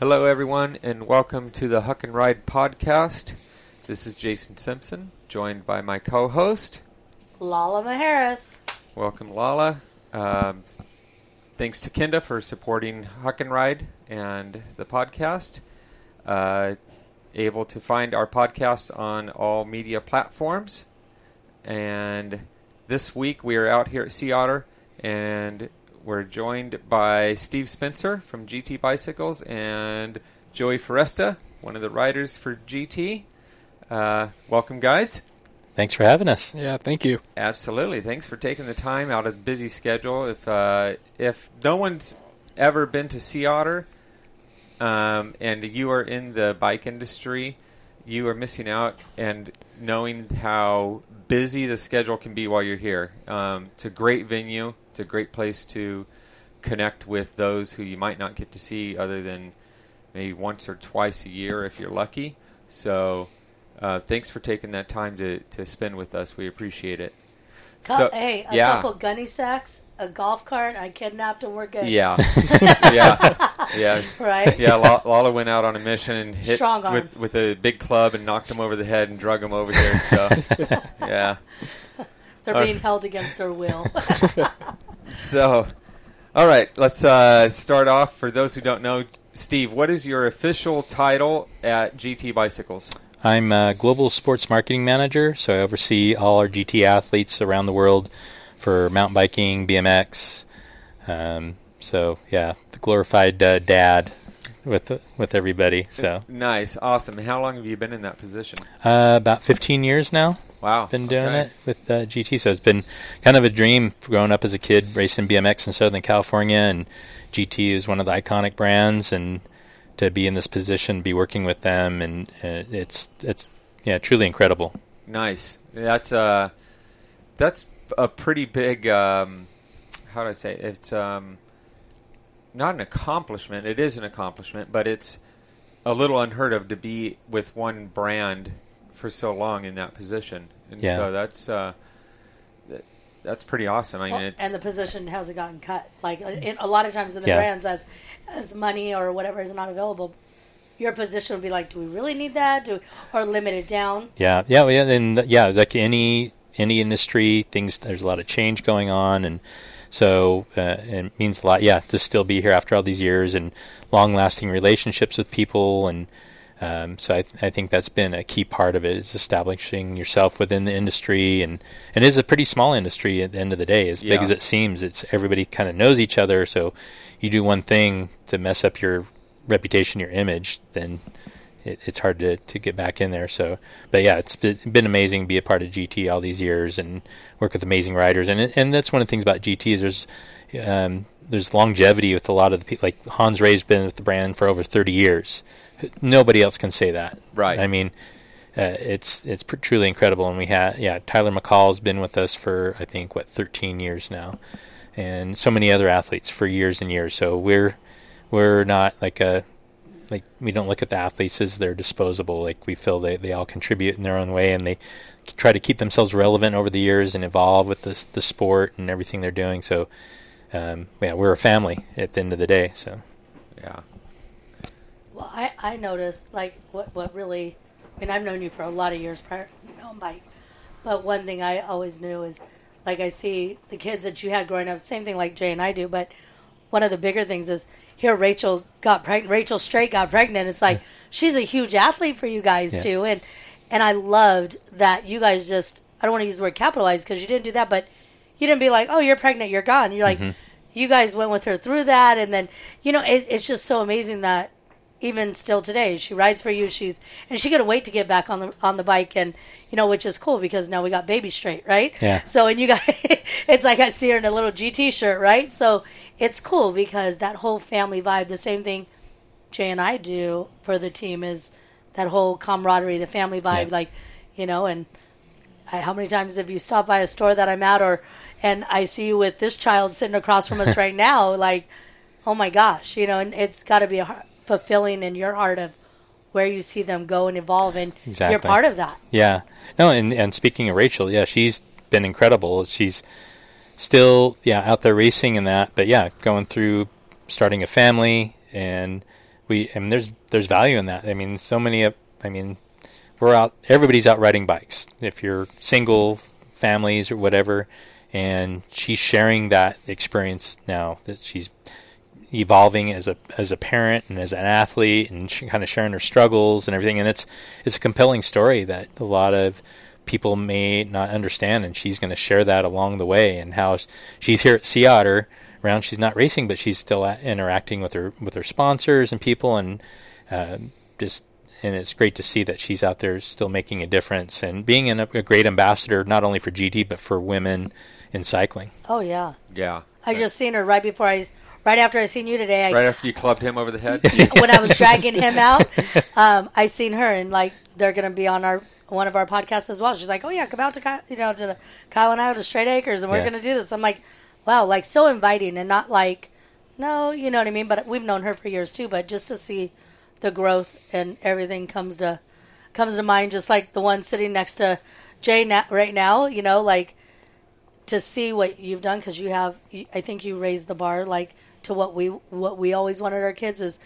Hello, everyone, and welcome to the Huck and Ride podcast. This is Jason Simpson, joined by my co-host Lala Maharis. Welcome, Lala. Um, thanks to Kenda for supporting Huck and Ride and the podcast. Uh, able to find our podcast on all media platforms. And this week we are out here at Sea Otter, and we're joined by Steve Spencer from GT Bicycles and Joey Foresta, one of the riders for GT. Uh, welcome, guys. Thanks for having us. Yeah, thank you. Absolutely. Thanks for taking the time out of the busy schedule. If uh, if no one's ever been to Sea Otter, um, and you are in the bike industry, you are missing out. And knowing how busy the schedule can be while you're here, um, it's a great venue. It's a great place to connect with those who you might not get to see other than maybe once or twice a year if you're lucky. So, uh, thanks for taking that time to, to spend with us. We appreciate it. Cou- So- hey, a yeah. couple gunny sacks, a golf cart. I kidnapped and we're good. Yeah, yeah, yeah, Right? yeah. Lala went out on a mission and hit Strong arm. with with a big club and knocked him over the head and drug him over here. So, yeah. They're Uh, being held against their will. So, all right. Let's uh, start off. For those who don't know, Steve, what is your official title at GT Bicycles? I'm a global sports marketing manager, so I oversee all our GT athletes around the world for mountain biking, BMX. Um, so yeah, the glorified uh, dad with with everybody. So Nice, awesome. How long have you been in that position? uh, about 15 years now. Wow, Been doing okay. it with uh, GT, so it's been kind of a dream growing up as a kid racing BMX in Southern California, and GT is one of the iconic brands, and to be in this position, be working with them, and uh, it's it's yeah, truly incredible. Nice. That's uh, that's a pretty big. Um, how do I say? It? It's um, not an accomplishment. It is an accomplishment, but it's a little unheard of to be with one brand for so long in that position. And Yeah. so that's uh, that, that's pretty awesome. I mean, Well, it's and the position hasn't gotten cut. Like in, a lot of times in the Yeah. brands, as as money or whatever is not available, your position would be like, do we really need that? Do or limit it down? Yeah, yeah, yeah, and yeah, like any any industry, things there's a lot of change going on, and so uh, it means a lot. Yeah, to still be here after all these years and long-lasting relationships with people, and um, so I, th- I think that's been a key part of it is establishing yourself within the industry, and and it is a pretty small industry at the end of the day. As big as it seems, it's everybody kind of knows each other. So you do one thing to mess up your reputation, your image, then it, it's hard to, to get back in there. So, but yeah, it's been, amazing to be a part of GT all these years and work with amazing riders. And it- and that's one of the things about GT is there's um, there's longevity with a lot of the people. Like Hans Rey's been with the brand for over 30 years. Nobody else can say that. Right. I mean, uh, it's it's pr- truly incredible. And we had yeah, Tyler McCaul's been with us for I think what 13 years now, and so many other athletes for years and years. So we're we're not like a like we don't look at the athletes as they're disposable. Like we feel they, they all contribute in their own way, and they try to keep themselves relevant over the years and evolve with the the sport and everything they're doing. So, um, yeah, we're a family at the end of the day. So, yeah, Well, I, I noticed like what what really. I mean, I've known you for a lot of years prior to mountain bike, but one thing I always knew is, like, I see the kids that you had growing up. Same thing like Jay and I do, but one of the bigger things is here. Rachel got pregnant. Rachel Strait got pregnant. It's like she's a huge athlete for you guys Yeah. too, and and I loved that you guys just. I don't want to use the word capitalize because you didn't do that, but you didn't be like, "Oh, you're pregnant, you're gone." You're like, mm-hmm. you guys went with her through that, and then you know, it, it's just so amazing that even still today, she rides for you. She's and she couldn't wait to get back on the on the bike, and you know, which is cool because now we got baby Strait, right? Yeah. So and you got, it's like I see her in a little GT shirt, right? So it's cool because that whole family vibe. The same thing Jay and I do for the team is that whole camaraderie, the family vibe, Yeah. like you know. And I, how many times have you stopped by a store that I'm at, or and I see you with this child sitting across from us right now, like, oh my gosh, you know, and it's got to be a, fulfilling in your heart of where you see them go and evolve, and you're part of that. Yeah. No, and and speaking of Rachel, yeah, she's been incredible. She's still yeah out there racing and that, but yeah, going through starting a family and we I mean there's there's value in that. I mean so many of I mean we're out everybody's out riding bikes. If you're single families or whatever and she's sharing that experience now that she's evolving as a as a parent and as an athlete and she kind of sharing her struggles and everything and it's it's a compelling story that a lot of people may not understand and she's going to share that along the way and how she's here at Sea Otter around she's not racing but she's still interacting with her with her sponsors and people and uh, just and it's great to see that she's out there still making a difference and being a, a great ambassador not only for GT but for women in cycling. Oh yeah. Yeah. I just seen her right before I right after I seen you today. I, right after you clubbed him over the head. when I was dragging him out, um, I seen her and like they're gonna be on our one of our podcasts as well. She's like, "Oh yeah, come out to you know to the Kyle and I to Strait Acres, and we're yeah. gonna do this." I'm like, "Wow, like so inviting and not like, no, you know what I mean." But we've known her for years too. But just to see the growth and everything comes to comes to mind, just like the one sitting next to Jay na- right now. You know, like to see what you've done because you have. I think you raised the bar like to what we what we always wanted our kids is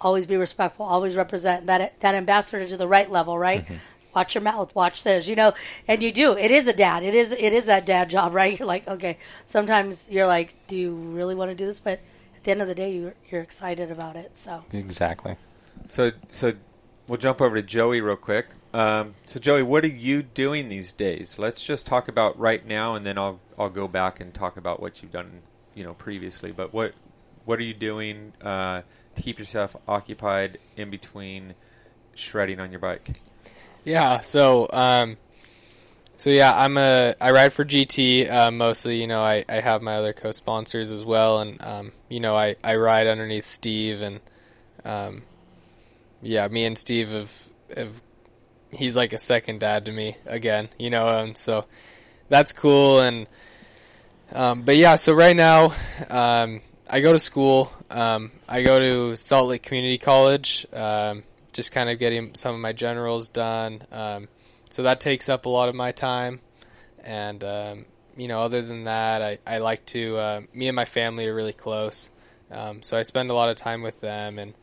always be respectful, always represent that that ambassador to the right level, right? Mm-hmm. Watch your mouth, watch this, you know, and you do. It is a dad. It is it is that dad job, right? You're like, okay. Sometimes you're like, do you really want to do this? But at the end of the day, you're you're excited about it. So exactly. So so we'll jump over to Joey real quick. Um, so Joey, what are you doing these days? Let's just talk about right now, and then I'll I'll go back and talk about what you've done you know previously. But what what are you doing uh, to keep yourself occupied in between shredding on your bike? Yeah, so um, so yeah, I'm a I ride for GT uh, mostly. You know, I, I have my other co-sponsors as well, and um, you know, I, I ride underneath Steve, and um, yeah, me and Steve have, have he's like a second dad to me again. You know, and um, so that's cool, and um, but yeah, so right now, um, I go to school. Um, I go to Salt Lake Community College, um, just kind of getting some of my generals done. Um, so that takes up a lot of my time. And, um, you know, other than that, I, I like to, uh, me and my family are really close. Um, so I spend a lot of time with them and,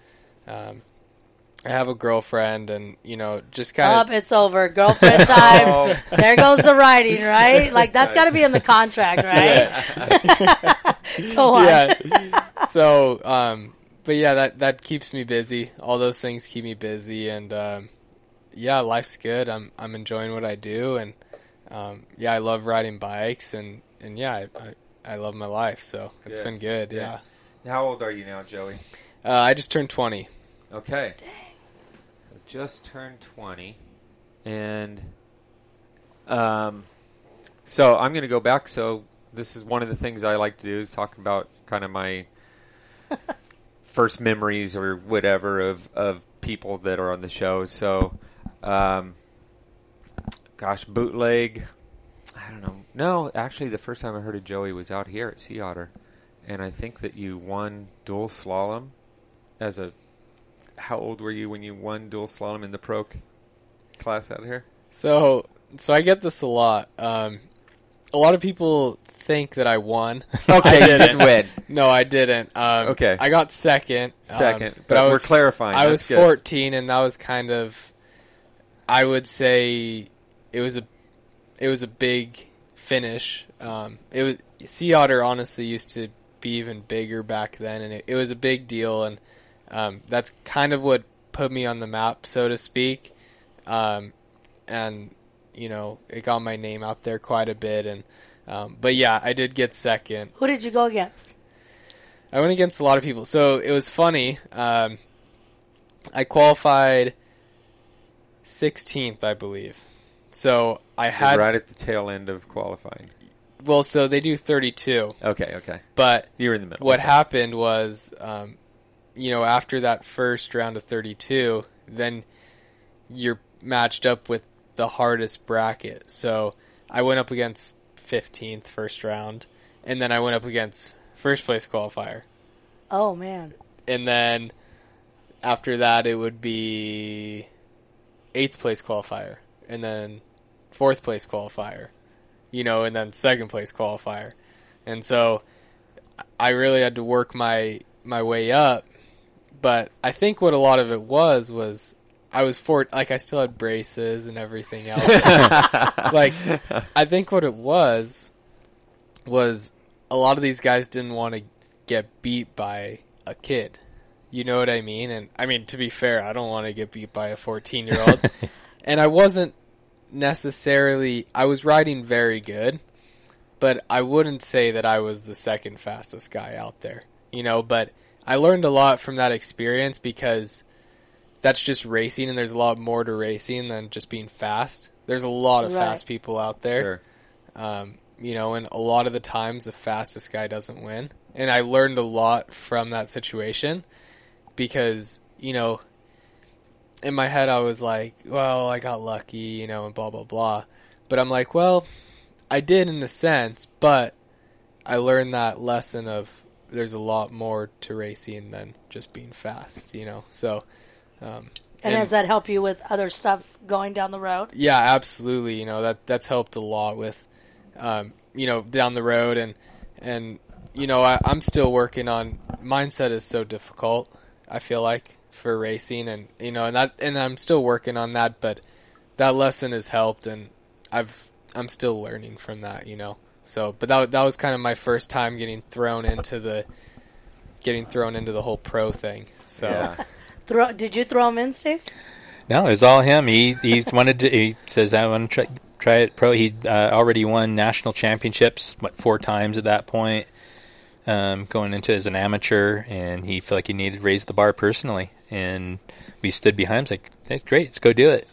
I have a girlfriend, and you know, just kind of. Up, it's over. Girlfriend time. oh. There goes the writing, right? Like that's got to be in the contract, right? Go on. Yeah. So, um, but yeah, that that keeps me busy. All those things keep me busy, and um, yeah, life's good. I'm I'm enjoying what I do, and um, yeah, I love riding bikes, and and yeah, I I, I love my life. So it's been good. Yeah. yeah. How old are you now, Joey? Uh, I just turned twenty. Okay. Dang just turned 20, and um, so I'm going to go back. So this is one of the things I like to do is talk about kind of my first memories or whatever of of people that are on the show. So, um, gosh, bootleg. I don't know. No, actually, the first time I heard of Joey was out here at Sea Otter, and I think that you won dual slalom as a how old were you when you won dual slalom in the pro class out here? So, so I get this a lot. Um, a lot of people think that I won. Okay, I didn't win. No, I didn't. Um, okay, I got second. Second, um, but, but, I was, we're clarifying. I was good. 14, and that was kind of, I would say, it was a, it was a big finish. Um, it was Sea Otter honestly used to be even bigger back then, and it, it was a big deal. And um, that's kind of what put me on the map, so to speak. Um, and you know, it got my name out there quite a bit. And um, but yeah, I did get second. Who did you go against? I went against a lot of people. So it was funny. Um, I qualified 16th, I believe. So I had right at the tail end of qualifying. Well, so they do 32. Okay, okay. But you're in the middle. What okay. happened was um, you know, after that first round of 32, then you're matched up with the hardest bracket. So I went up against 15th first round, and then I went up against first place qualifier. Oh man! And then after that, it would be eighth place qualifier, and then fourth place qualifier, you know, and then second place qualifier, and so I really had to work my my way up but I think what a lot of it was was I was for like I still had braces and everything else. like I think what it was was a lot of these guys didn't want to get beat by a kid. You know what I mean? And I mean to be fair, I don't want to get beat by a 14-year-old. and I wasn't necessarily I was riding very good, but I wouldn't say that I was the second fastest guy out there. You know, but I learned a lot from that experience because that's just racing and there's a lot more to racing than just being fast. There's a lot of Right. fast people out there. Sure. Um, you know, and a lot of the times the fastest guy doesn't win. And I learned a lot from that situation because, you know, in my head I was like, well, I got lucky, you know, and blah, blah, blah. But I'm like, well, I did in a sense, but I learned that lesson of there's a lot more to racing than just being fast, you know? So, um, And, does that help you with other stuff going down the road? yeah, absolutely. You know that that's helped a lot with, um, you know, down the road and and you know I, I'm still working on mindset is so difficult. I feel like for racing and you know and that and I'm still working on that, but that lesson has helped and I've I'm still learning from that. You know, so but that that was kind of my first time getting thrown into the getting thrown into the whole pro thing. So. Yeah. Throw, did you throw him in, Steve? No, it was all him. He he wanted to. He says I want to try, try it pro. He uh, already won national championships, what four times at that point, um, going into as an amateur, and he felt like he needed to raise the bar personally. And we stood behind him, was like, "That's great, let's go do it."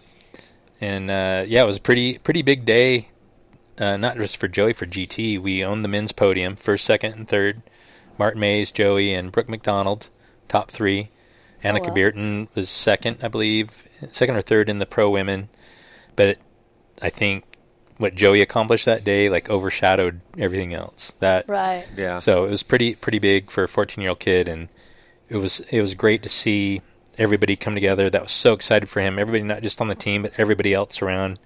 And uh, yeah, it was a pretty pretty big day, uh, not just for Joey, for GT. We owned the men's podium, first, second, and third. Martin Maes, Joey, and Brook Macdonald, top three. Anneke wow. Beerten was second, I believe, second or third in the pro women. But I think what Joey accomplished that day like overshadowed everything else. That Right. Yeah. so it was pretty pretty big for a 14 year old kid, and it was it was great to see everybody come together. That was so excited for him. Everybody not just on the team, but everybody else around.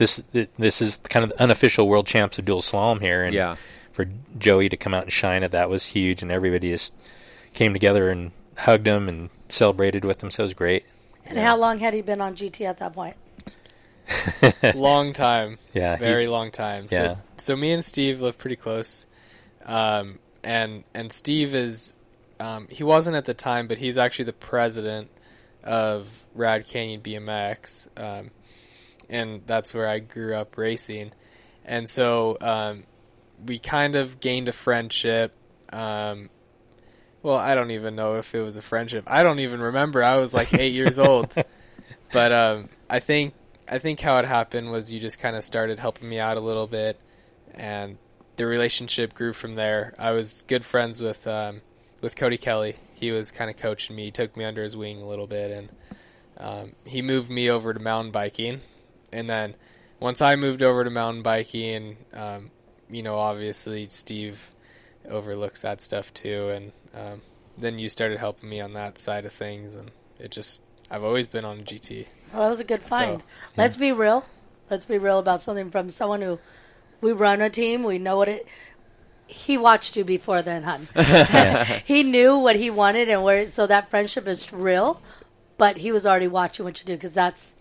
Like this this is kind of the unofficial world champs of dual slalom here, and Yeah. for Joey to come out and shine at that was huge, and everybody just came together and hugged him and celebrated with him. So it was great. And how long had he been on GT at that point? long time. Yeah, he- very long time. So, Yeah. so me and Steve live pretty close, um, and and Steve is um, he wasn't at the time, but he's actually the president of Rad Canyon BMX, um, and that's where I grew up racing, and so um, we kind of gained a friendship. Um, well, I don't even know if it was a friendship. I don't even remember. I was like eight years old, but um, I think I think how it happened was you just kind of started helping me out a little bit, and the relationship grew from there. I was good friends with um, with Cody Kelley. He was kind of coaching me, he took me under his wing a little bit, and um, he moved me over to mountain biking. And then once I moved over to mountain biking, um, you know, obviously Steve overlooks that stuff too, and um, then you started helping me on that side of things, and it just I've always been on GT. Well, that was a good find. So, Let's be real. Let's be real about something from someone who we run a team. We know what it. He watched you before then, hun. he knew what he wanted and where. So that friendship is real, but he was already watching what you do because that's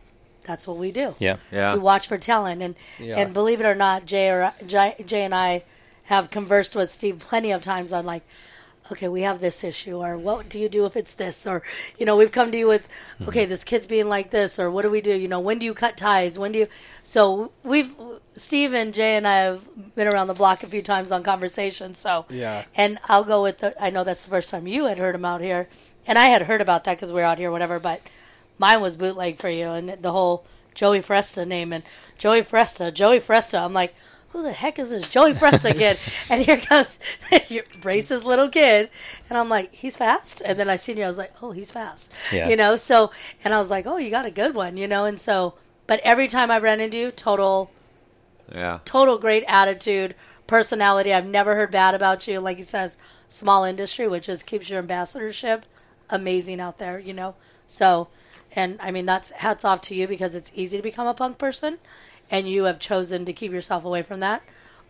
that's what we do. Yeah. Yeah. We watch for talent, and Yeah. and believe it or not, Jay or Jay, Jay and I have conversed with Steve plenty of times on like, okay, we have this issue, or what do you do if it's this, or you know, we've come to you with, mm-hmm. okay, this kid's being like this, or what do we do? You know, when do you cut ties? When do you? So we've Steve and Jay and I have been around the block a few times on conversations. So Yeah. and I'll go with the. I know that's the first time you had heard him out here, and I had heard about that because we are out here, whatever. But mine was bootleg for you, and the whole Joey Fresta name and Joey Fresta, Joey Fresta. I'm like, who the heck is this Joey Fresta kid? and here comes your Brace's little kid, and I'm like, he's fast. And then I seen you, I was like, oh, he's fast. Yeah. You know, so and I was like, oh, you got a good one, you know, and so. But every time I ran into you, total Yeah. total great attitude, personality. I've never heard bad about you. Like he says, small industry, which is keeps your ambassadorship amazing out there, you know. So, and I mean that's hats off to you because it's easy to become a punk person, and you have chosen to keep yourself away from that,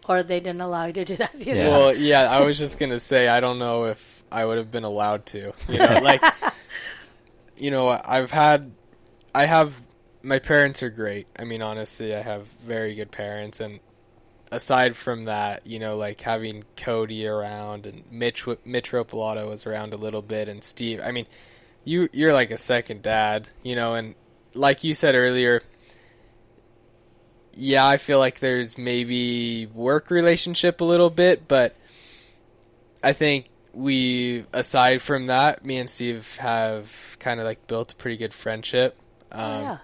or they didn't allow you to do that. You Yeah. know? Well, yeah, I was just gonna say I don't know if I would have been allowed to. You know, like you know, I've had, I have, my parents are great. I mean, honestly, I have very good parents, and aside from that, you know, like having Cody around and Mitch, Mitch Ropelato was around a little bit, and Steve. I mean, you you're like a second dad, you know, and like you said earlier. Yeah, I feel like there's maybe work relationship a little bit, but I think we aside from that, me and Steve have kind of like built a pretty good friendship. Um, oh, yeah.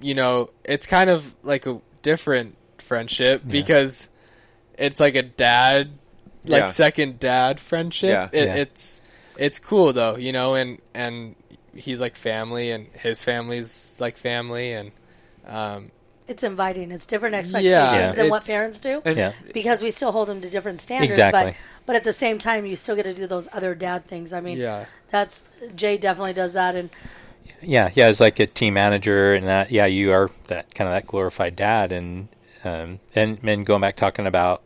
You know, it's kind of like a different friendship yeah. because it's like a dad, like yeah. second dad friendship. Yeah. It, yeah. It's it's cool though, you know, and and he's like family, and his family's like family, and um, it's inviting. It's different expectations yeah, than what parents do. Yeah. Because we still hold them to different standards. Exactly. But but at the same time, you still get to do those other dad things. I mean, yeah. that's Jay definitely does that, and yeah, yeah, as like a team manager and that. Yeah, you are that kind of that glorified dad, and um, and and going back talking about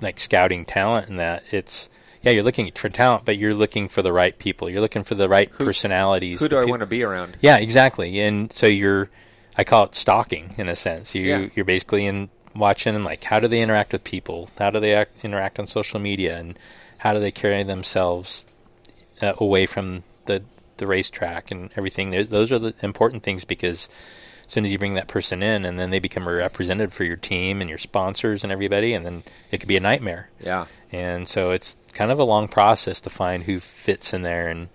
like scouting talent and that it's yeah, you're looking for talent, but you're looking for the right people. You're looking for the right who, personalities. Who do I want to be around? Yeah, exactly. And so you're, I call it stalking in a sense. You yeah. you're basically in watching them like how do they interact with people? How do they act, interact on social media? And how do they carry themselves uh, away from the the racetrack and everything? Those are the important things because as soon as you bring that person in and then they become a representative for your team and your sponsors and everybody and then it could be a nightmare yeah and so it's kind of a long process to find who fits in there and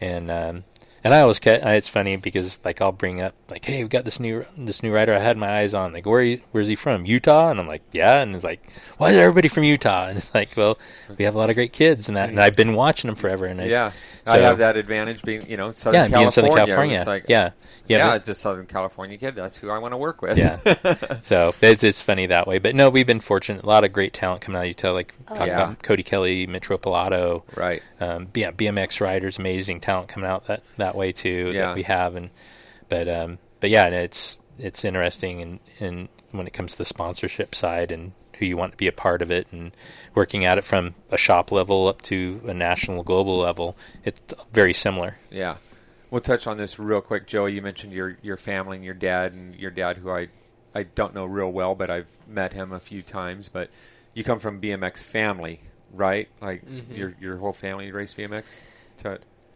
and um, and I always get it's funny because like I'll bring up like, hey, we got this new this new writer I had my eyes on. Like, where where's he from? Utah? And I'm like, yeah. And it's like, why is everybody from Utah? And it's like, well, we have a lot of great kids and that, and I've been watching them forever. And yeah, I, so, I have that advantage being you know Southern yeah, California. Southern California. It's like, yeah, yeah, yeah it's a Southern California kid. That's who I want to work with. Yeah. so it's it's funny that way. But no, we've been fortunate. A lot of great talent coming out of Utah. Like oh, talking yeah. about Cody Kelley, Mitch Ropelato. Right. Um, yeah, BMX riders, amazing talent coming out that that way too. Yeah we have, and but um, but yeah, and it's it's interesting, and and when it comes to the sponsorship side and who you want to be a part of it, and working at it from a shop level up to a national, global level, it's very similar. Yeah, we'll touch on this real quick, Joey. You mentioned your your family and your dad, and your dad, who I I don't know real well, but I've met him a few times. But you come from BMX family, right? Like mm-hmm. your your whole family race BMX.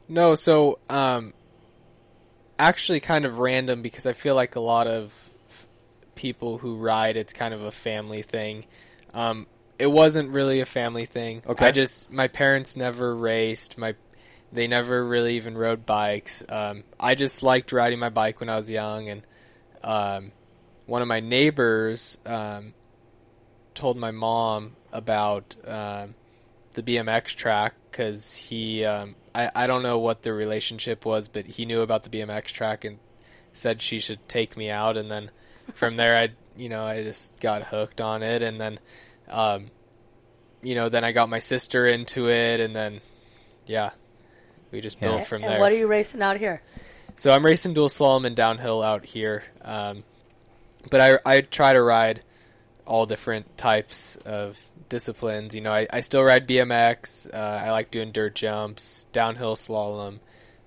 No, so um, actually kind of random because I feel like a lot of people who ride, it's kind of a family thing. Um, it wasn't really a family thing. Okay. I just my parents never raced. My they never really even rode bikes. Um, I just liked riding my bike when I was young, and um, one of my neighbors um, told my mom about um, the BMX track because he um, I, I don't know what the relationship was, but he knew about the BMX track and said she should take me out, and then from there I you know I just got hooked on it, and then um, you know then I got my sister into it, and then yeah, we just built yeah. from and there. what are you racing out here? So I'm racing dual slalom and downhill out here, um, but I I try to ride all different types of disciplines. You know, I, I still ride BMX. Uh, I like doing dirt jumps, downhill slalom,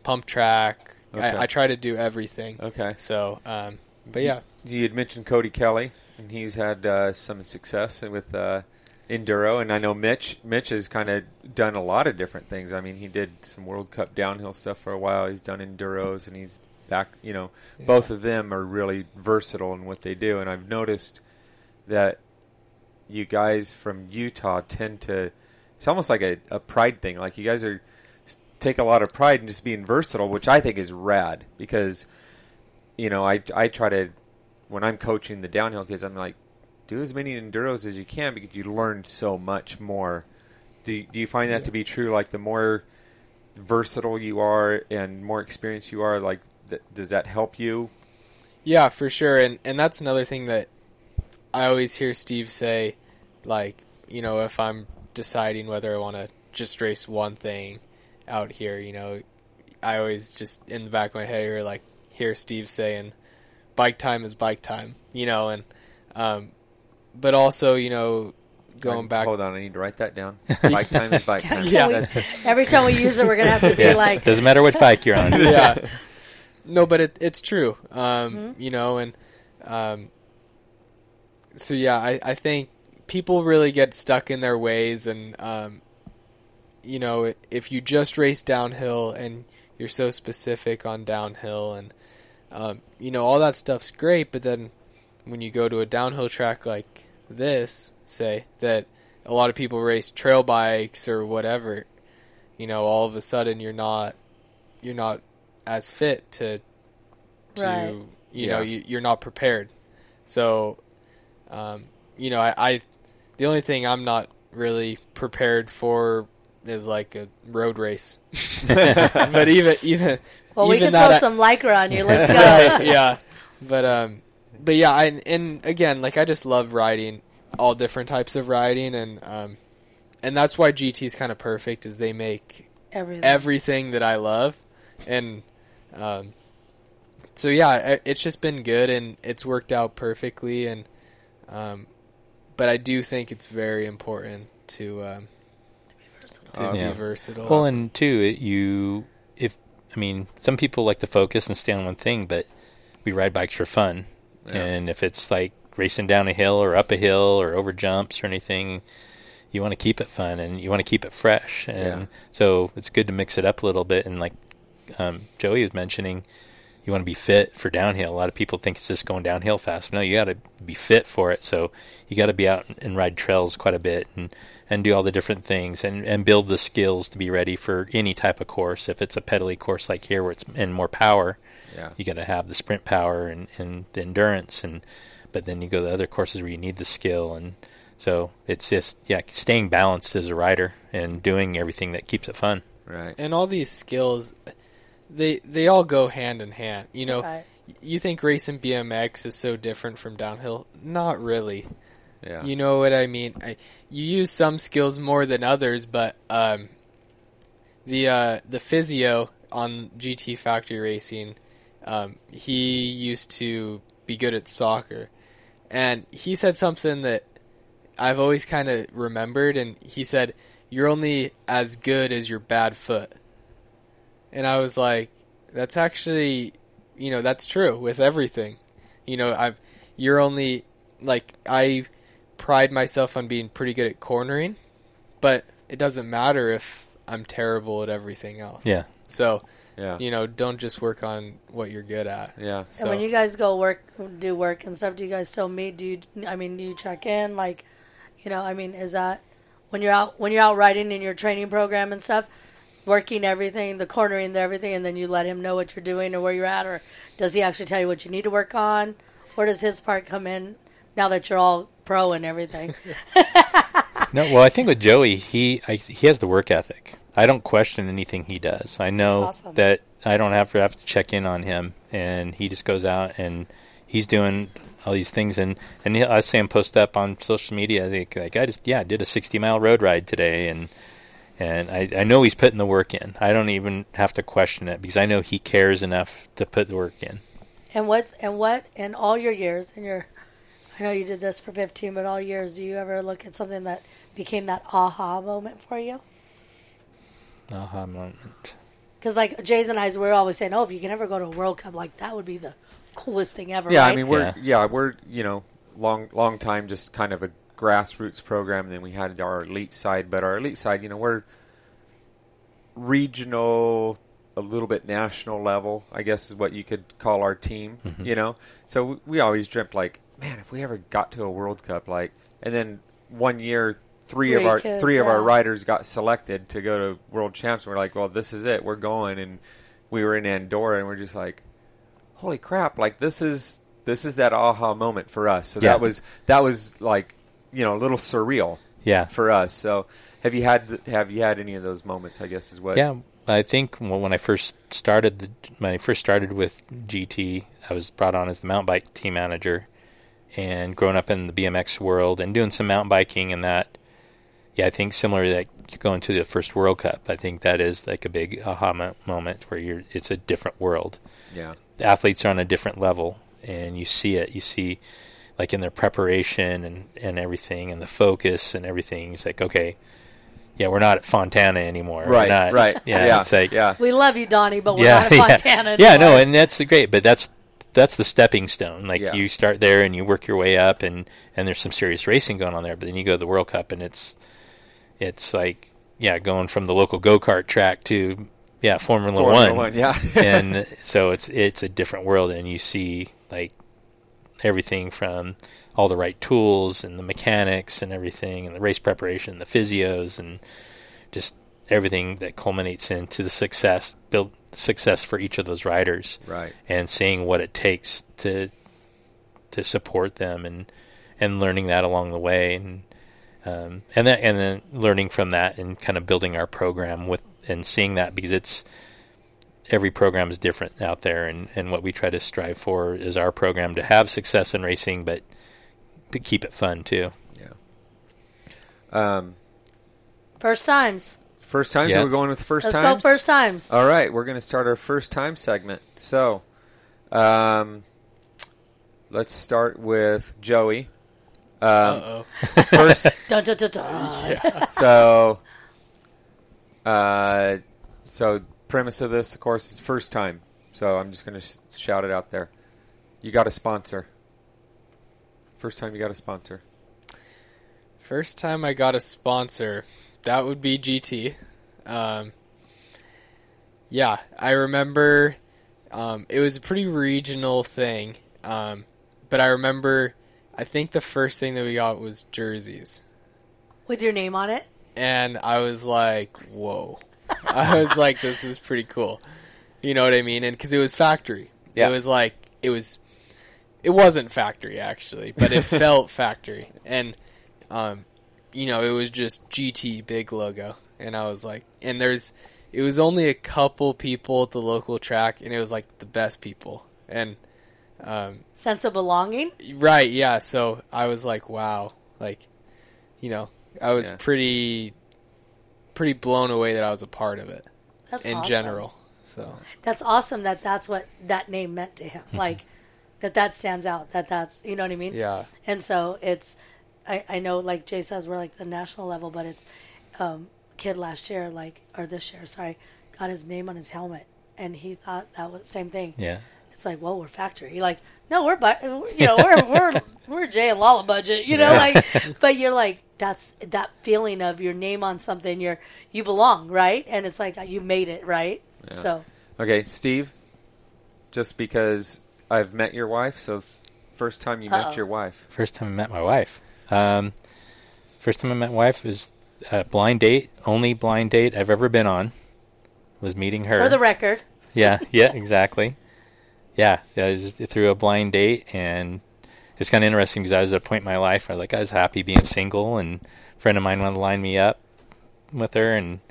pump track. Okay. I, I, try to do everything. Okay. So, um, but yeah. You had mentioned Cody Kelley, and he's had uh, some success with uh, enduro, and I know Mitch. Mitch has kind of done a lot of different things. I mean, he did some World Cup downhill stuff for a while. He's done enduros, and he's back. You know, yeah. both of them are really versatile in what they do, and I've noticed that you guys from Utah tend to. It's almost like a, a pride thing. Like you guys are take a lot of pride in just being versatile, which I think is rad because you know I I try to when I'm coaching the downhill kids, I'm like do as many enduros as you can because you learn so much more. Do do you find that yeah. to be true? Like the more versatile you are and more experienced you are, like th- does that help you? Yeah, for sure. And and that's another thing that I always hear Steve say, like, you know, if I'm deciding whether I want to just race one thing out here, you know, I always just in the back of my head hear like hear Steve saying, "Bike time is bike time," you know, and um, but also you know going back. Hold on, I need to write that down. Bike time is bike time. Yeah. We- every time we use it, we're gonna have to be Yeah. like, Doesn't matter which bike you're on. yeah. No, but it, it's true. Um, Mm-hmm. You know, and um, so yeah, I, I think people really get stuck in their ways, and um, you know, if you just race downhill and you're so specific on downhill, and um, you know, all that stuff's great, but then when you go to a downhill track like this, say that a lot of people race trail bikes or whatever, you know, all of a sudden you're not you're not as fit to to Right. you know Yeah. you, you're not prepared. So, um, you know, I, I the only thing I'm not really prepared for is like a road race. but even even well, we can throw I- some lycra on you. Let's go. Yeah, but um, but yeah, I and again, like I just love riding all different types of riding, and um, and that's why GT is kind of perfect, is they make Everything. everything that I love, and um, so yeah, it's just been good and it's worked out perfectly, and um, but I do think it's very important to um, to Awesome. be Yeah. versatile. Well, and two, it, you if I mean, some people like to focus and stay on one thing, but we ride bikes for fun, Yeah. and if it's like racing down a hill or up a hill or over jumps or anything, you want to keep it fun and you want to keep it fresh, and Yeah. so it's good to mix it up a little bit. And like um, Joey was mentioning, you want to be fit for downhill. A lot of people think it's just going downhill fast. No, you got to be fit for it. So you got to be out and ride trails quite a bit and, and do all the different things and, and build the skills to be ready for any type of course. If it's a pedally course like here where it's in more power, yeah. you got to have the sprint power and, and the endurance. And but then you go to other courses where you need the skill and so it's just yeah staying balanced as a rider and doing everything that keeps it fun. Right. and all these skills, they they all go hand in hand. You know, Right. you think racing BMX is so different from downhill? Not really. Yeah. You know what I mean? I, you use some skills more than others, but um, the uh, the physio on GT Factory Racing, um, he used to be good at soccer, and he said something that I've always kind of remembered, and he said, "You're only as good as your bad foot," and I was like, "That's actually, you know, that's true with everything." You know, I've you're only like I pride myself on being pretty good at cornering, but it doesn't matter if I'm terrible at everything else. Yeah. So, yeah. you know, don't just work on what you're good at. Yeah. So, And when you guys go work, do work and stuff, do you guys still meet? Do you? I mean, do you check in? Like, you know, I mean, is that when you're out when you're out riding in your training program and stuff, working everything, the cornering, the everything, and then you let him know what you're doing or where you're at, or does he actually tell you what you need to work on? Where does his part come in now that you're all pro and everything? No, well, I think with Joey, he I, he has the work ethic. I don't question anything he does. I know awesome. that I don't have to have to check in on him, and he just goes out and he's doing all these things. And and he, I see him post up on social media. I think like I just yeah I did a sixty mile road ride today, and and I I know he's putting the work in. I don't even have to question it because I know he cares enough to put the work in. And what's and what in all your years and your I know you did this for 15, but all years, do you ever look at something that became that aha moment for you? Aha moment. Because like Jay's and I's, we're always saying, oh, if you can ever go to a World Cup, like that would be the coolest thing ever. Yeah, right? I mean we're Yeah. yeah. we're you know long long time just kind of a grassroots program. And then we had our elite side, but our elite side, you know, we're regional, a little bit national level. I guess is what you could call our team. Mm-hmm. You know, so we, we always dreamt like, man, if we ever got to a World Cup, like, and then one year. Three, of our kids, three of our riders got selected to go to world champs. And We're like, well, this is it. We're going, and we were in Andorra, and we're just like, holy crap like this is this is that aha moment for us so Yeah. that was that was like you know a little surreal Yeah, for us so have you had have you had any of those moments i guess is what Yeah, I think when I first started the when I first started with GT, I was brought on as the mountain bike team manager, and growing up in the BMX world and doing some mountain biking and that. Yeah, I think similar to that going to the first World Cup. I think that is like a big aha moment where you're it's a different world. yeah The athletes are on a different level, and you see it. You see, like in their preparation and and everything and the focus and everything. It's like okay, yeah, we're not at Fontana anymore. Right, not- right. Yeah, yeah, it's like yeah. We love you, Donnie, but we're yeah, not in Montana. yeah, yeah, no, and that's great, but that's that's the stepping stone. Like Yeah. you start there and you work your way up, and and there's some serious racing going on there. But then you go to the World Cup, and it's it's like yeah, going from the local go kart track to yeah, Formula, Formula One, One, yeah. and so it's it's a different world, and you see like everything from all the right tools and the mechanics and everything, and the race preparation, the physios, and just everything that culminates into the success, build success for each of those riders, right. and seeing what it takes to to support them, and and learning that along the way, and um, and then and then learning from that, and kind of building our program with and seeing that because it's every program is different out there, and, and what we try to strive for is our program to have success in racing, but to keep it fun too. Yeah. Um, First times. First times. Yeah. We're going with first Let's times. go first times. All right, we're going to start our first time segment. So, um, let's start with Joey. Um, Uh-oh. first, Dun, dun, dun, dun. so, uh, so premise of this, of course, is first time. So I'm just going to sh- shout it out there. You got a sponsor. First time you got a sponsor. First time I got a sponsor, that would be GT. Um, yeah, I remember um, it was a pretty regional thing, um, but I remember I think the first thing that we got was jerseys, With your name on it. and I was like, "Whoa!" I was like, "This is pretty cool." You know what I mean? And because it was factory, Yeah. it was like it was. It wasn't factory actually, but it felt factory, and um, you know, it was just GT big logo, and I was like, and there's, it was only a couple people at the local track, and it was like the best people, and um, Sense of belonging. right, yeah. So I was like, wow, like, you know, I was Yeah. pretty, pretty blown away that I was a part of it That's in awesome. general. So That's awesome that that's what that name meant to him. Like that that stands out. That that's you know what I mean. yeah, And so it's, I, I know like Jay says we're like the national level, but it's, um, kid last year like or this year sorry got his name on his helmet and he thought that was same thing. Yeah. It's like well we're factory. You're like no we're bu- you know we're we're we're Jay and Lala budget. You know like but you're like that's that feeling of your name on something. You're you belong right and it's like you made it right. So Okay, Steve. Just because I've met your wife, so first time you Uh-oh. met your wife. First time I met my wife. Um, first time I met wife was a blind date, only blind date I've ever been on. Was meeting her. for the record, yeah, yeah, exactly. Yeah, yeah, it was through a blind date, and it's kind of interesting because I was at a point in my life where like I was happy being single, and a friend of mine wanted to line me up with her, and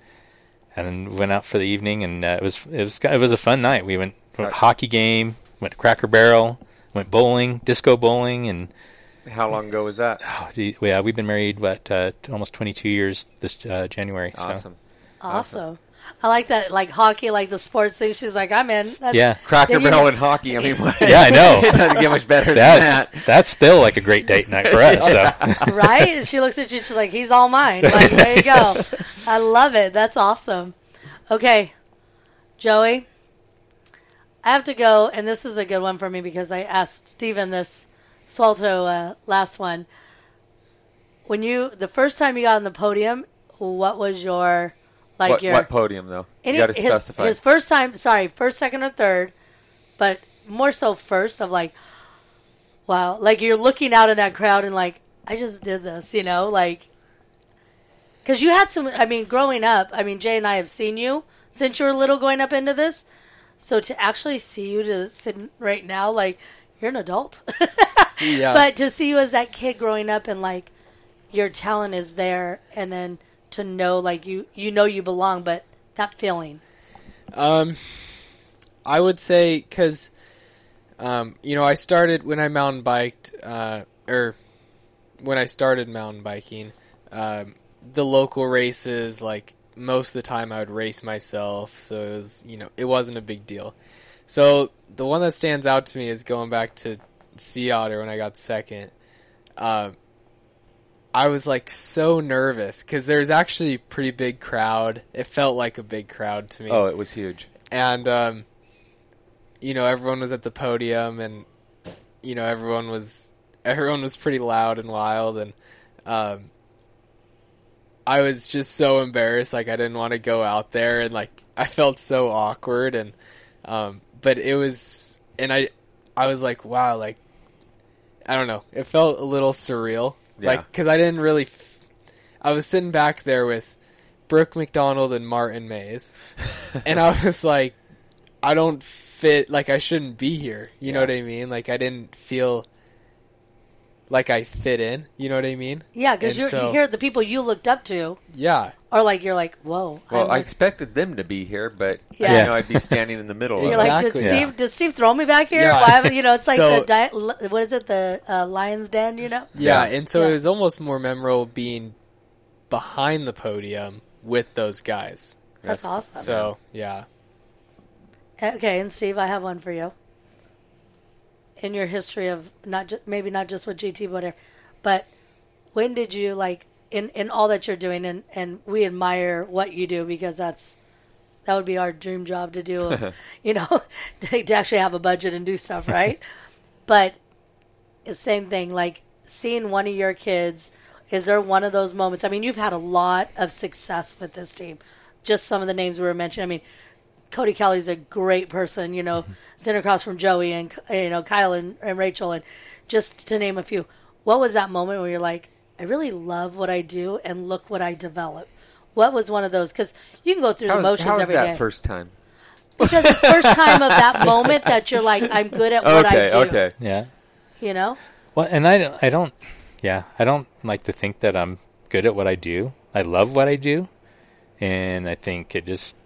and went out for the evening, and uh, it was it was it was a fun night. We went to a Right. hockey game, went to Cracker Barrel, went bowling, disco bowling, and How long ago was that? oh, gee, yeah, we've been married what uh, almost 22 years this uh, January. So. Awesome. awesome. I like that like hockey like the sports thing. She's like I'm in. That's, Yeah, Cracker Then you Barrel and hockey. I mean, what? Yeah, I know. it doesn't get much better than that's that. that's still like a great date night for us. So. right? She looks at you, she's like, he's all mine. Like, there you go. I love it. That's awesome. Okay, Joey, I have to go, and this is a good one for me because I asked Steven this Swalto uh, last one. When you, the first time you got on the podium, what was your, like What, your, what podium though? any- you got to specify. his first time, sorry, first, second, or third, but more so first of like, wow, like you're looking out in that crowd and like, I just did this, you know, like, because you had some, I mean, growing up, I mean, Jay and I have seen you since you were little going up into this. So to actually see you to sit right now, like, you're an adult. yeah. But to see you as that kid growing up and like your talent is there and then to know like you you know you belong but that feeling. Um, I would say because, um, you know, I started when I mountain biked, uh, or when I started mountain biking, um, the local races, like most of the time, I would race myself, so it was, you know, it wasn't a big deal. So the one that stands out to me is going back to Sea Otter when I got second. um, I was like so nervous because there was actually a pretty big crowd. It felt like a big crowd to me. Oh, it was huge. and um, you know everyone was at the podium and you know everyone was everyone was pretty loud and wild and um, I was just so embarrassed like I didn't want to go out there and like I felt so awkward and um, but it was and I I was like wow like I don't know it felt a little surreal Yeah. like cuz I didn't really f- I was sitting back there with Brook Macdonald and Martin Maes and I was like, I don't fit. Like I shouldn't be here. You know what I mean? Like I didn't feel like I fit in. You know what I mean? Yeah, because And you so- you hear the people you looked up to, Yeah, or like you're like, whoa. Well, I'm I like- expected them to be here, but I Yeah. didn't know I'd be standing in the middle. you're of like, it. did Exactly. Steve? Did Steve throw me back here? Yeah. Why haven't- you know, it's like So- the di- what is it? The uh, Lions Den. You know? yeah. Yeah. And so Yeah. it was almost more memorable being behind the podium with those guys. That's, That's- awesome. So yeah, Okay, and Steve, I have one for you. In your history of not just maybe not just with GT, but whatever, but when did you like in in all that you're doing, and and we admire what you do because that's that would be our dream job to do, you know, to, to actually have a budget and do stuff, right? but the same thing, like seeing one of your kids. Is there one of those moments? I mean, you've had a lot of success with this team. Just some of the names we were mentioning. I mean, Cody Kelley's a great person, you know, mm-hmm. sitting across from Joey and you know Kyle and, and Rachel, and just to name a few. What was that moment where you're like, I really love what I do, and look what I develop? What was one of those? Because you can go through How the was, motions how was every that day. first time? because it's first time of that moment that you're like, I'm good at what I do. okay. Yeah. You know, Well, and I, don't- I don't, yeah, I don't like to think that I'm good at what I do. I love what I do, and I think it just,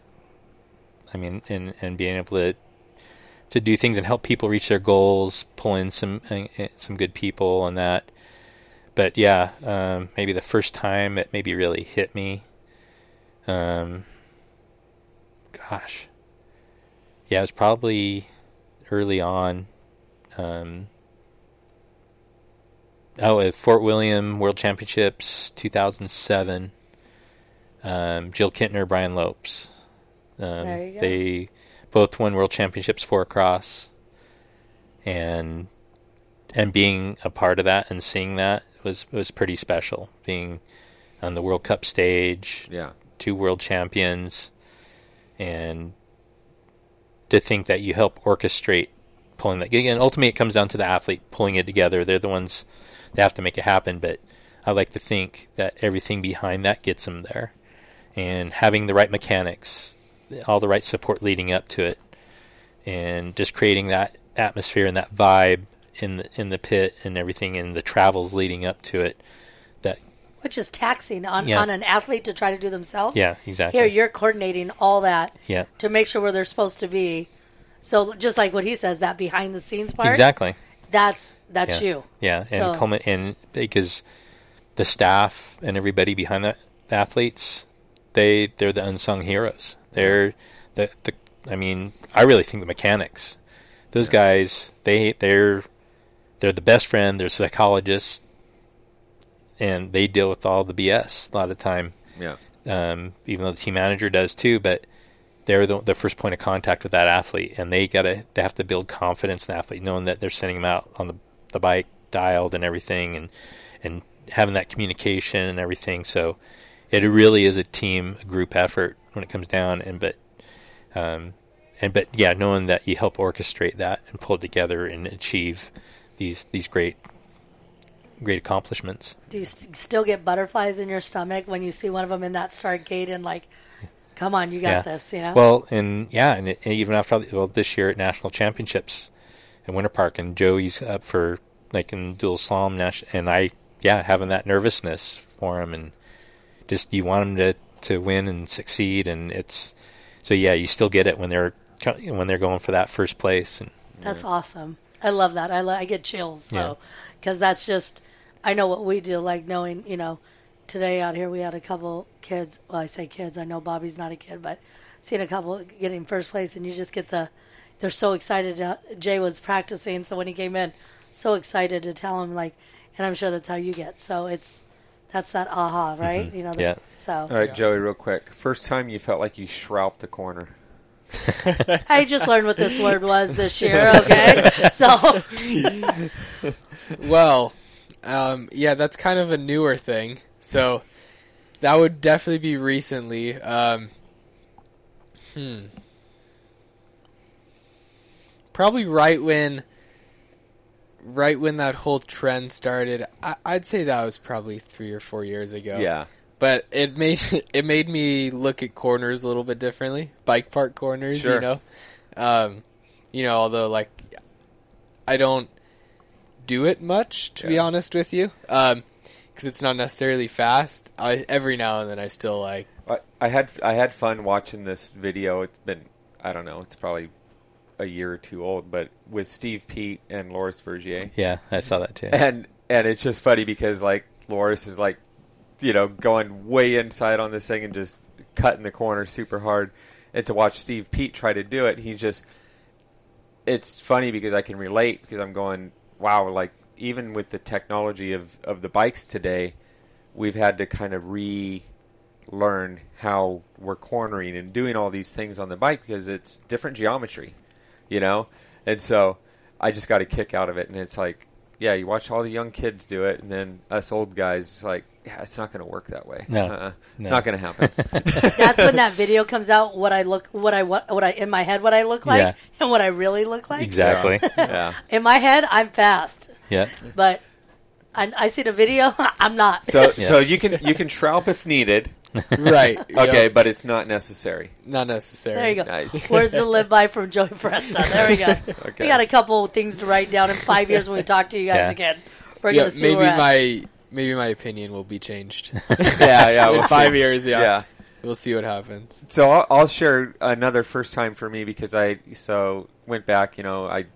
I mean, and and being able to to do things and help people reach their goals, pull in some uh, uh, some good people and that. But yeah, um, maybe the first time it maybe really hit me. Um, gosh, yeah, it was probably early on. Um, Oh, at Fort William World Championships 2007. Um, Jill Kintner, Brian Lopes. Um, There you go. They both won World Championships for cross, and and being a part of that and seeing that was was pretty special. Being on the World Cup stage, Yeah. two world champions, and to think that you help orchestrate pulling that. Again, ultimately, it comes down to the athlete pulling it together. They're the ones that have to make it happen. But I like to think that everything behind that gets them there, and having the right mechanics, all the right support leading up to it, and just creating that atmosphere and that vibe in the, in the pit and everything, and the travels leading up to it. That which is taxing on, Yeah. on an athlete to try to do themselves. yeah, exactly. Here, you're coordinating all that yeah, to make sure where they're supposed to be. So just like what he says, that behind the scenes part, exactly. that's that's yeah. you. Yeah, So- and culmin- and because the staff and everybody behind the, the athletes, they they're the unsung heroes. They're the the. I mean, I really think the mechanics, those guys, they they're they're the best friend. They're psychologists, and they deal with all the BS a lot of the time. Yeah. Um, even though the team manager does too, but they're the, the first point of contact with that athlete, and they gotta they have to build confidence in the athlete, knowing that they're sending them out on the the bike dialed and everything, and and having that communication and everything. So it really is a team, a group effort when it comes down. And but um, and but yeah, knowing that you help orchestrate that and pull it together and achieve these these great great accomplishments. Do you st- still get butterflies in your stomach when you see one of them in that start gate and like, come on, you got Yeah. this, you know? Well, and yeah, and, it, and even after all, well, this year at national championships in Winter Park, and Joey's up for like in dual slalom, Nash, and I, yeah, having that nervousness for him, and just you want him to to win and succeed, and it's so yeah, you still get it when they're when they're going for that first place, and That's awesome. I love that. I, lo- I get chills. Yeah. So, because that's just, I know what we do, like knowing, you know, today out here we had a couple kids. Well, I say kids. I know Bobby's not a kid, but seeing a couple getting first place and you just get the, they're so excited. Jay was practicing. So when he came in, so excited to tell him, like, and I'm sure that's how you get. So it's that's that aha, right? Mm-hmm. You know. The, Yeah. So All right, Yeah. Joey, real quick. First time you felt like you shrouped a corner. I just learned what this word was this year. Okay, so Well, um, yeah, that's kind of a newer thing. So that would definitely be recently. Um, hmm. Probably right when, right when that whole trend started. I, I'd say that was probably three or four years ago. Yeah. But it made it made me look at corners a little bit differently. Bike park corners, Sure. you know. Um, you know, although like I don't do it much to be honest with you, because it's not necessarily fast. I every now and then I still like I, I had I had fun watching this video. It's been I don't know. It's probably a year or two old, but with Steve Peat and Loris Vergier, Yeah, I saw that too. and and it's just funny because like Loris is like, you know, going way inside on this thing and just cutting the corner super hard, and to watch Steve Peat try to do it, he's just. It's funny because I can relate because I'm going, wow, like even with the technology of of the bikes today, we've had to kind of relearn how we're cornering and doing all these things on the bike because it's different geometry, you know? And so I just got a kick out of it. And it's like, yeah, you watch all the young kids do it, and then us old guys, it's like, yeah, it's not going to work that way. No. Uh-uh. It's No. not going to happen. that's when that video comes out. What I look, what I what, what I in my head, what I look like, Yeah. and what I really look like. Exactly. yeah. In my head, I'm fast, yeah. but I, I see the video. I'm not. So Yeah. so you can you can shroud if needed, right. okay, yep, but it's not necessary. not necessary. there you go. Nice. Words to live by from Joey Foresta. There we go. Okay. We got a couple things to write down in five years when we talk to you guys Yeah. again. We're Yeah, gonna see maybe where my maybe my opinion will be changed yeah, yeah. we'll five see. years. Yeah. yeah. we'll see what happens. So I'll, I'll share another first time for me because I so went back. You know, I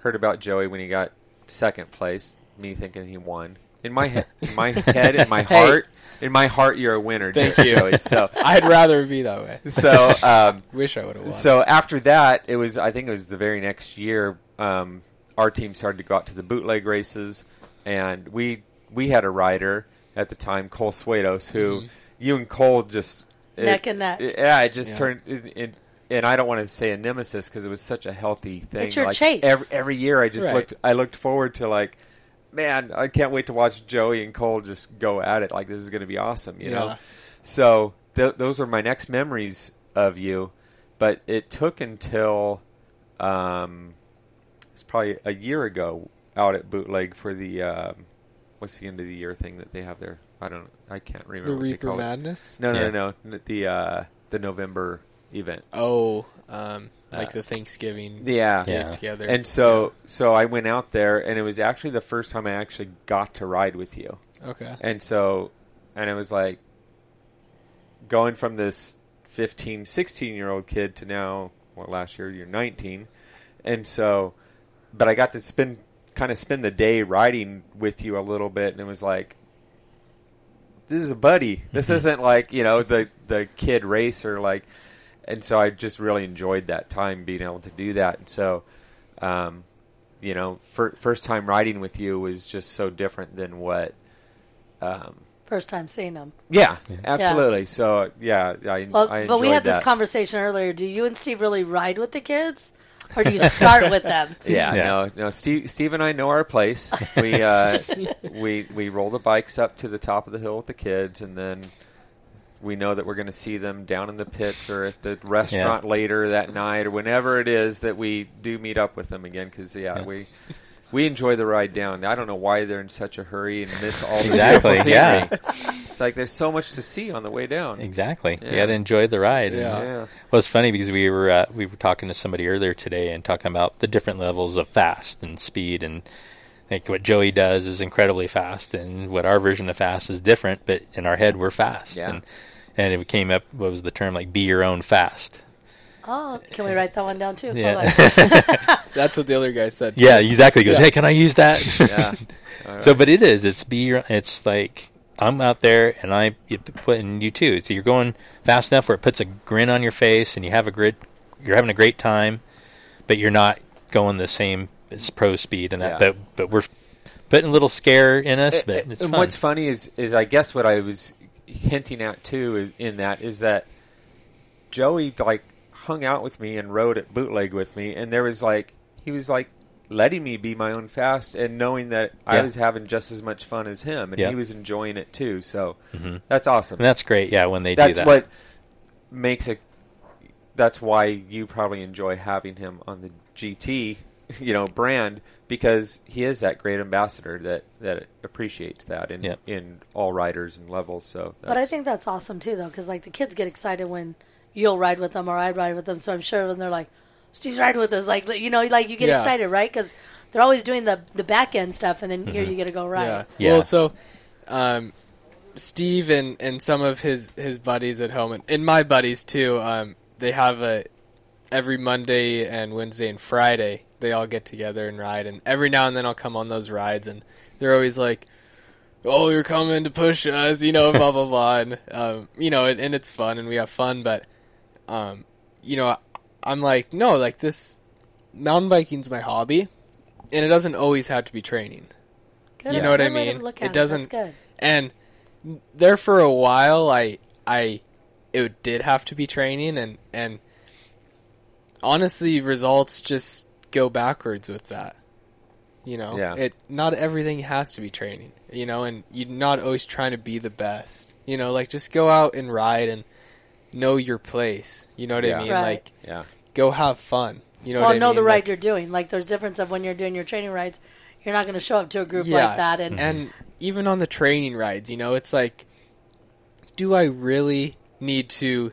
heard about Joey when he got second place. Me thinking he won. In my he- in my head, in my Hey. heart, in my heart, you're a winner, Thank Jo- you. Joey. So I'd rather be that way. so um, Wish I would have so after that, it was I think it was the very next year. Um, our team started to go out to the bootleg races, and we we had a rider at the time, Cole Swados, who Mhm. you and Cole just it- Neck and neck. it- yeah, it just Yeah. turned. It, it, and I don't want to say a nemesis because it was such a healthy thing. It's your like chase. Every, every year, I just Right. looked. I looked forward to like, man, I can't wait to watch Joey and Cole just go at it. Like this is going to be awesome, you know. So th- those are my next memories of you, but it took until um, it's probably a year ago out at Bootleg for the um, what's the end of the year thing that they have there. I don't. I can't remember the what they Reaper call it. Madness. No, no, Yeah. no, no. The uh, the November event. Oh, um, like the Thanksgiving Yeah. Yeah. together. And so so I went out there and it was actually the first time I actually got to ride with you. okay, And so and it was like going from this 15, 16 year old kid to now well last year you're 19. And so but I got to spend kind of spend the day riding with you a little bit and it was like this is a buddy. This mm-hmm. isn't like, you know, the the kid racer like and so I just really enjoyed that time being able to do that. And so, um, you know, fir- first time riding with you was just so different than what. Um, First time seeing them. yeah, absolutely. So yeah, I, Well, I but we enjoyed had this conversation earlier. Do you and Steve really ride with the kids, or do you start with them? Yeah, Yeah. no, no. Steve, Steve and I know our place. We uh, we we roll the bikes up to the top of the hill with the kids, and then we know that we're going to see them down in the pits or at the restaurant later that night or whenever it is that we do meet up with them again. Because yeah, Yeah. we we enjoy the ride down. I don't know why they're in such a hurry and miss all the Exactly, beautiful yeah. scenery. It's like there's so much to see on the way down. Exactly. You Yeah. got to enjoy the ride. And Yeah. Yeah. Well, it's funny because we were uh, we were talking to somebody earlier today and talking about the different levels of fast and speed and like what Joey does is incredibly fast and what our version of fast is different, but in our head we're fast. Yeah. And and it came up what was the term like be your own fast. Oh, can we write that one down too? Hold Yeah. on. that's what the other guy said. yeah, exactly. He goes, Yeah. "Hey, can I use that?" Yeah. All So, but it is. It's be your. It's like I'm out there, and I you put in you too. So you're going fast enough where it puts a grin on your face, and you have a grid. You're having a great time, but you're not going the same as pro speed and that. Yeah. But but we're putting a little scare in us, but and it's and fun. what's funny is is I guess what I was hinting at too in that is that Joey like hung out with me and rode at bootleg with me, and there was like he was like letting me be my own fast and knowing that I was having just as much fun as him, and Yeah. he was enjoying it too. So Mhm. that's awesome. and that's great. Yeah, when they do that's that. what makes it. That's why you probably enjoy having him on the GT, you know, brand because he is that great ambassador that that appreciates that in Yep. in all riders and levels. So, But I think that's awesome too, though, because like the kids get excited when you'll ride with them or I ride with them. So I'm sure when they're like, "Steve's riding with us," like you know, like you get Yeah. excited, right? Because they're always doing the the back end stuff, and then here you get to go ride. Yeah. Yeah. Well, so um, Steve and, and some of his, his buddies at home, and, and my buddies too, um, they have a every Monday and Wednesday and Friday they all get together and ride, and every now and then I'll come on those rides, and they're always like, "Oh, you're coming to push us," you know, blah blah blah, and um, you know, and, and it's fun and we have fun, but um, you know, I'm like, no, like this mountain biking's my hobby, and it doesn't always have to be training. Good, You know what I good way to mean? Look It doesn't- and there for a while i i it did have to be training and and honestly results just go backwards with that you know Yeah. it not everything has to be training you know and you're not always trying to be the best you know like just go out and ride and know your place you know what Yeah. i mean Right. like yeah, go have fun you know well, what I know mean? the ride Like- you're doing. Like there's difference of when you're doing your training rides. You're not going to show up to a group Yeah. like that, and and even on the training rides, you know, it's like, do I really need to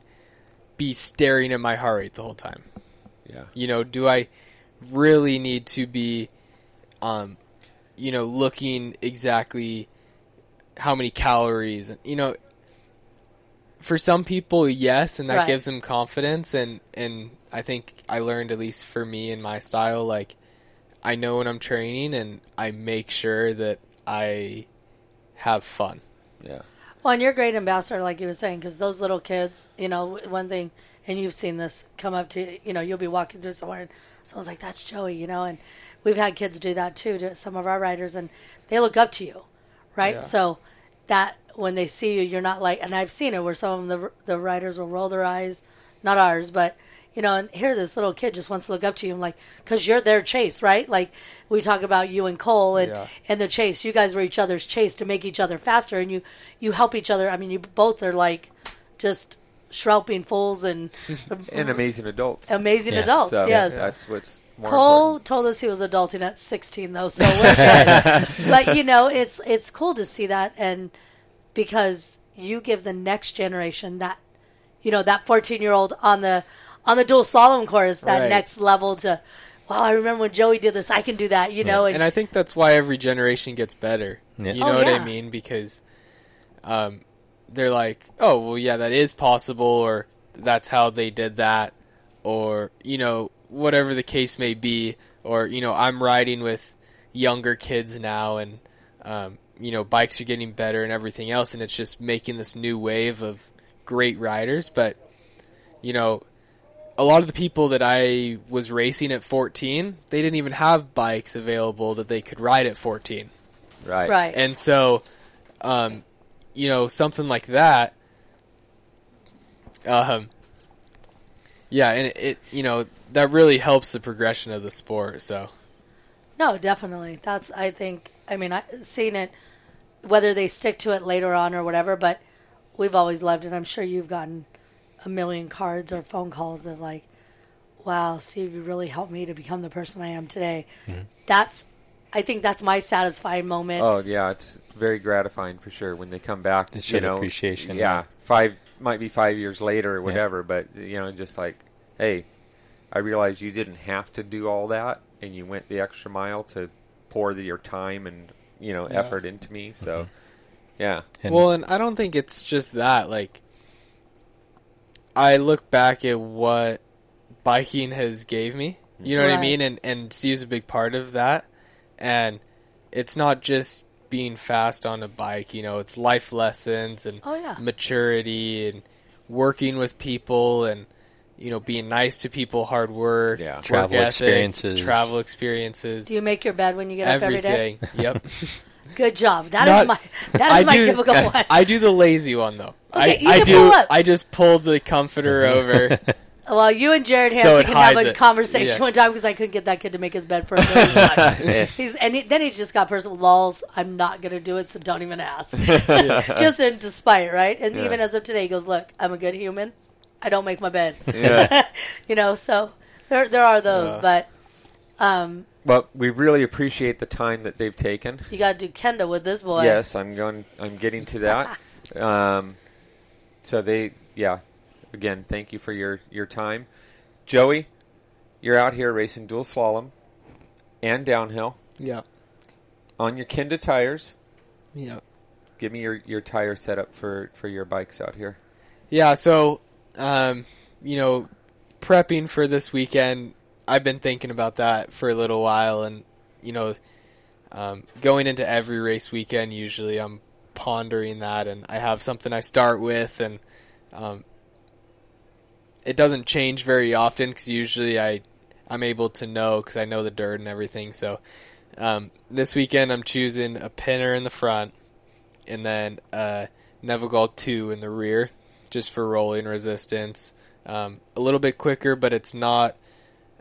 be staring at my heart rate the whole time? yeah, You know, do I really need to be, um, you know, looking exactly how many calories? And you know, for some people, yes, and that Right. gives them confidence. And and I think I learned at least for me in my style, like I know when I'm training, and I make sure that I have fun. yeah. Well, and you're a great ambassador, like you were saying, because those little kids, you know, one thing, and you've seen this come up to, you know, you'll be walking through somewhere, and someone's like, "That's Joey," you know, and we've had kids do that too to some of our riders, and they look up to you, right? Yeah. So that when they see you, you're not like, and I've seen it where some of the the riders will roll their eyes, not ours, but you know, and here this little kid just wants to look up to you, and like, because you're their chase, right? Like we talk about you and Cole and Yeah. and the chase. You guys were each other's chase to make each other faster, and you you help each other. I mean, you both are like just shrouping fools and And amazing adults. amazing Yeah. adults. So yes. that's what's more Cole important. told us he was adulting at 16 though, so we're good. but you know, it's it's cool to see that and because you give the next generation that you know, that 14-year-old on the on the dual slalom course that Right. next level to wow, I remember when Joey did this, I can do that, you know, and, and I think that's why every generation gets better. Yeah. You Oh, know what yeah. I mean? Because um, they're like, oh, well, yeah, that is possible, or that's how they did that, or you know, whatever the case may be, or you know, I'm riding with younger kids now, and um, you know, bikes are getting better and everything else, and it's just making this new wave of great riders. But you know, a lot of the people that I was racing at 14, they didn't even have bikes available that they could ride at 14. right, right. And so, um, you know, something like that, um, yeah, and it, it, you know, that really helps the progression of the sport. So, No, definitely. That's I think. I mean, I seen it whether they stick to it later on or whatever. But we've always loved it. I'm sure you've gotten a million cards or phone calls of like, "Wow, Steve, you really helped me to become the person I am today." That's. I think that's my satisfying moment. Oh yeah, it's very gratifying for sure when they come back. They show you the know, appreciation, Yeah, yeah. five might be five years later or whatever, but you know, just like, hey, I realized you didn't have to do all that, and you went the extra mile to pour the, your time and you know Yeah. effort into me. So, mm-hmm. yeah, And- well, and I don't think it's just that. Like, I look back at what biking has gave me. You know what I mean? And and Steve's a big part of that. And it's not just being fast on a bike. You know, it's life lessons and Oh, yeah. maturity and working with people and you know, being nice to people, hard work, Yeah. work Travel ethic, experiences. travel experiences, Do you make your bed when you get up every day? yep. Good job. That is Not- my that is I my do- difficult one. I do the lazy one though. Okay, I, you I can do. pull up. I just pulled the comforter over. well, you and Jared Hansen it can have a it. conversation Yeah. one time because I couldn't get that kid to make his bed for a million bucks. He's and he, then he just got personal. Lols, I'm not gonna do it, so don't even ask. just in despite, right? And Yeah. even as of today, he goes, "Look, I'm a good human. I don't make my bed." Yeah. you know, so there there are those, but um, But we really appreciate the time that they've taken. you got to do Kenda with this boy. Yes, I'm going. I'm getting to that. um, so they, yeah. Again, thank you for your your time, Joey. You're out here racing dual slalom and downhill yeah. on your Kenda tires. Yeah. Give me your, your tire setup for, for your bikes out here. Yeah, so um, you know, prepping for this weekend, I've been thinking about that for a little while, and you know, um, going into every race weekend, usually I'm pondering that, and I have something I start with, and um, it doesn't change very often because usually I I'm able to know because I know the dirt and everything. So um, this weekend I'm choosing a pinner in the front, and then Nevegal two in the rear just for rolling resistance. Um, a little bit quicker, but it's not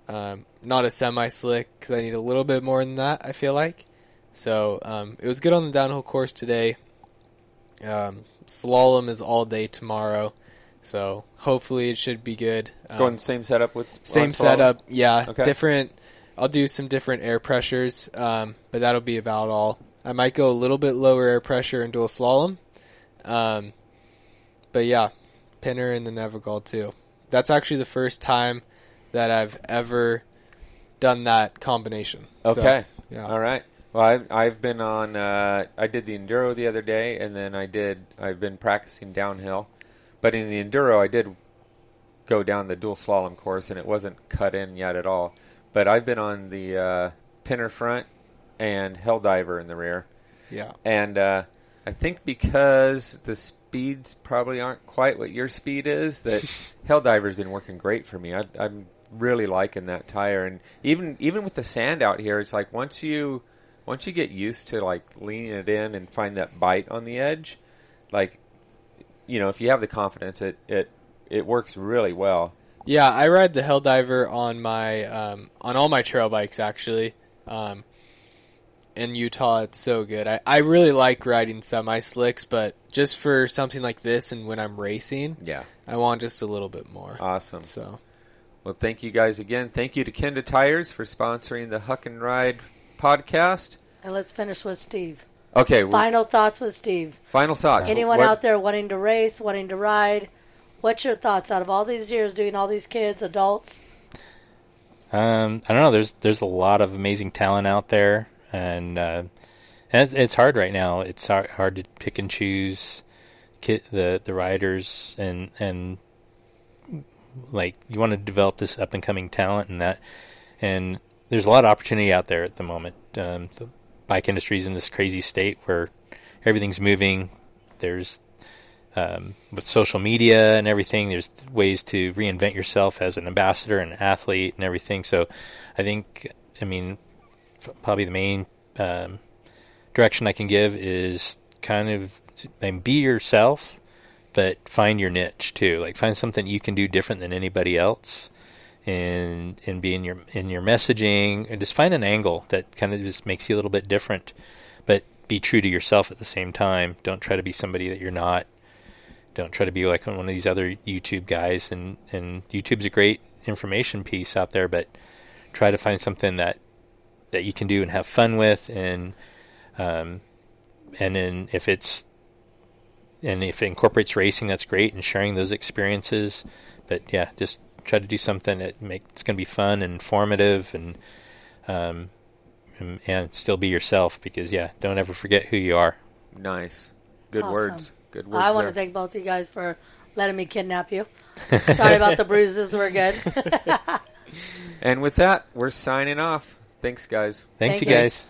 um, not a semi slick because I need a little bit more than that. I feel like so um, it was good on the downhill course today. Um, slalom is all day tomorrow, so hopefully it should be good. Um, Going same setup with same setup, yeah. Okay. Different. I'll do some different air pressures, um, but that'll be about all. I might go a little bit lower air pressure in dual slalom, um, but yeah, Pinner and the Nevegal too. That's actually the first time that I've ever done that combination. So, Okay. yeah. All right. Well, I've, I've been on. Uh, I did the enduro the other day, and then I did. I've been practicing downhill, but in the enduro, I did go down the dual slalom course, and it wasn't cut in yet at all. But I've been on the uh, pinner front and Helldiver in the rear, Yeah. and uh, I think because the speeds probably aren't quite what your speed is, that Helldiver's been working great for me. I, I'm really liking that tire, and even even with the sand out here, it's like once you once you get used to like leaning it in and find that bite on the edge, like you know, if you have the confidence, it it it works really well. Yeah, I ride the Helldiver on my um, on all my trail bikes actually. Um, in Utah, it's so good. I, I really like riding semi slicks, but just for something like this and when I'm racing, Yeah, I want just a little bit more. awesome. So Well, thank you guys again. Thank you to Kenda Tires for sponsoring the Huck and Ride podcast. And let's finish with Steve. Okay, well, Final thoughts with Steve. final thoughts. Anyone What- out there wanting to race, wanting to ride? What's your thoughts out of all these years doing all these kids, adults? Um, I don't know. There's there's a lot of amazing talent out there, and, uh, and it's, it's hard right now. It's hard, hard to pick and choose ki the the riders, and and like you want to develop this up and coming talent, and that, and there's a lot of opportunity out there at the moment. Um, the bike industry is in this crazy state where everything's moving. There's um, with social media and everything, there's ways to reinvent yourself as an ambassador and an athlete and everything. So, I think, I mean, probably the main um, direction I can give is kind of be yourself, but find your niche too. Like find something you can do different than anybody else, be in your in your messaging, and just find an angle that kind of just makes you a little bit different, but be true to yourself at the same time. Don't try to be somebody that you're not don't try to be like one of these other YouTube guys. And and YouTube's a great information piece out there, but try to find something that that you can do and have fun with, and um, and then if it's and if it incorporates racing, that's great, and sharing those experiences. But yeah, just try to do something that make it's going to be fun and informative, and um, and, and still be yourself. Because yeah, don't ever forget who you are. Nice. Good Awesome. words. Good words. I want to thank both of you guys for letting me kidnap you. Sorry about the bruises. We're good. And with that, we're signing off. Thanks, guys. Thanks, Thank you you. guys.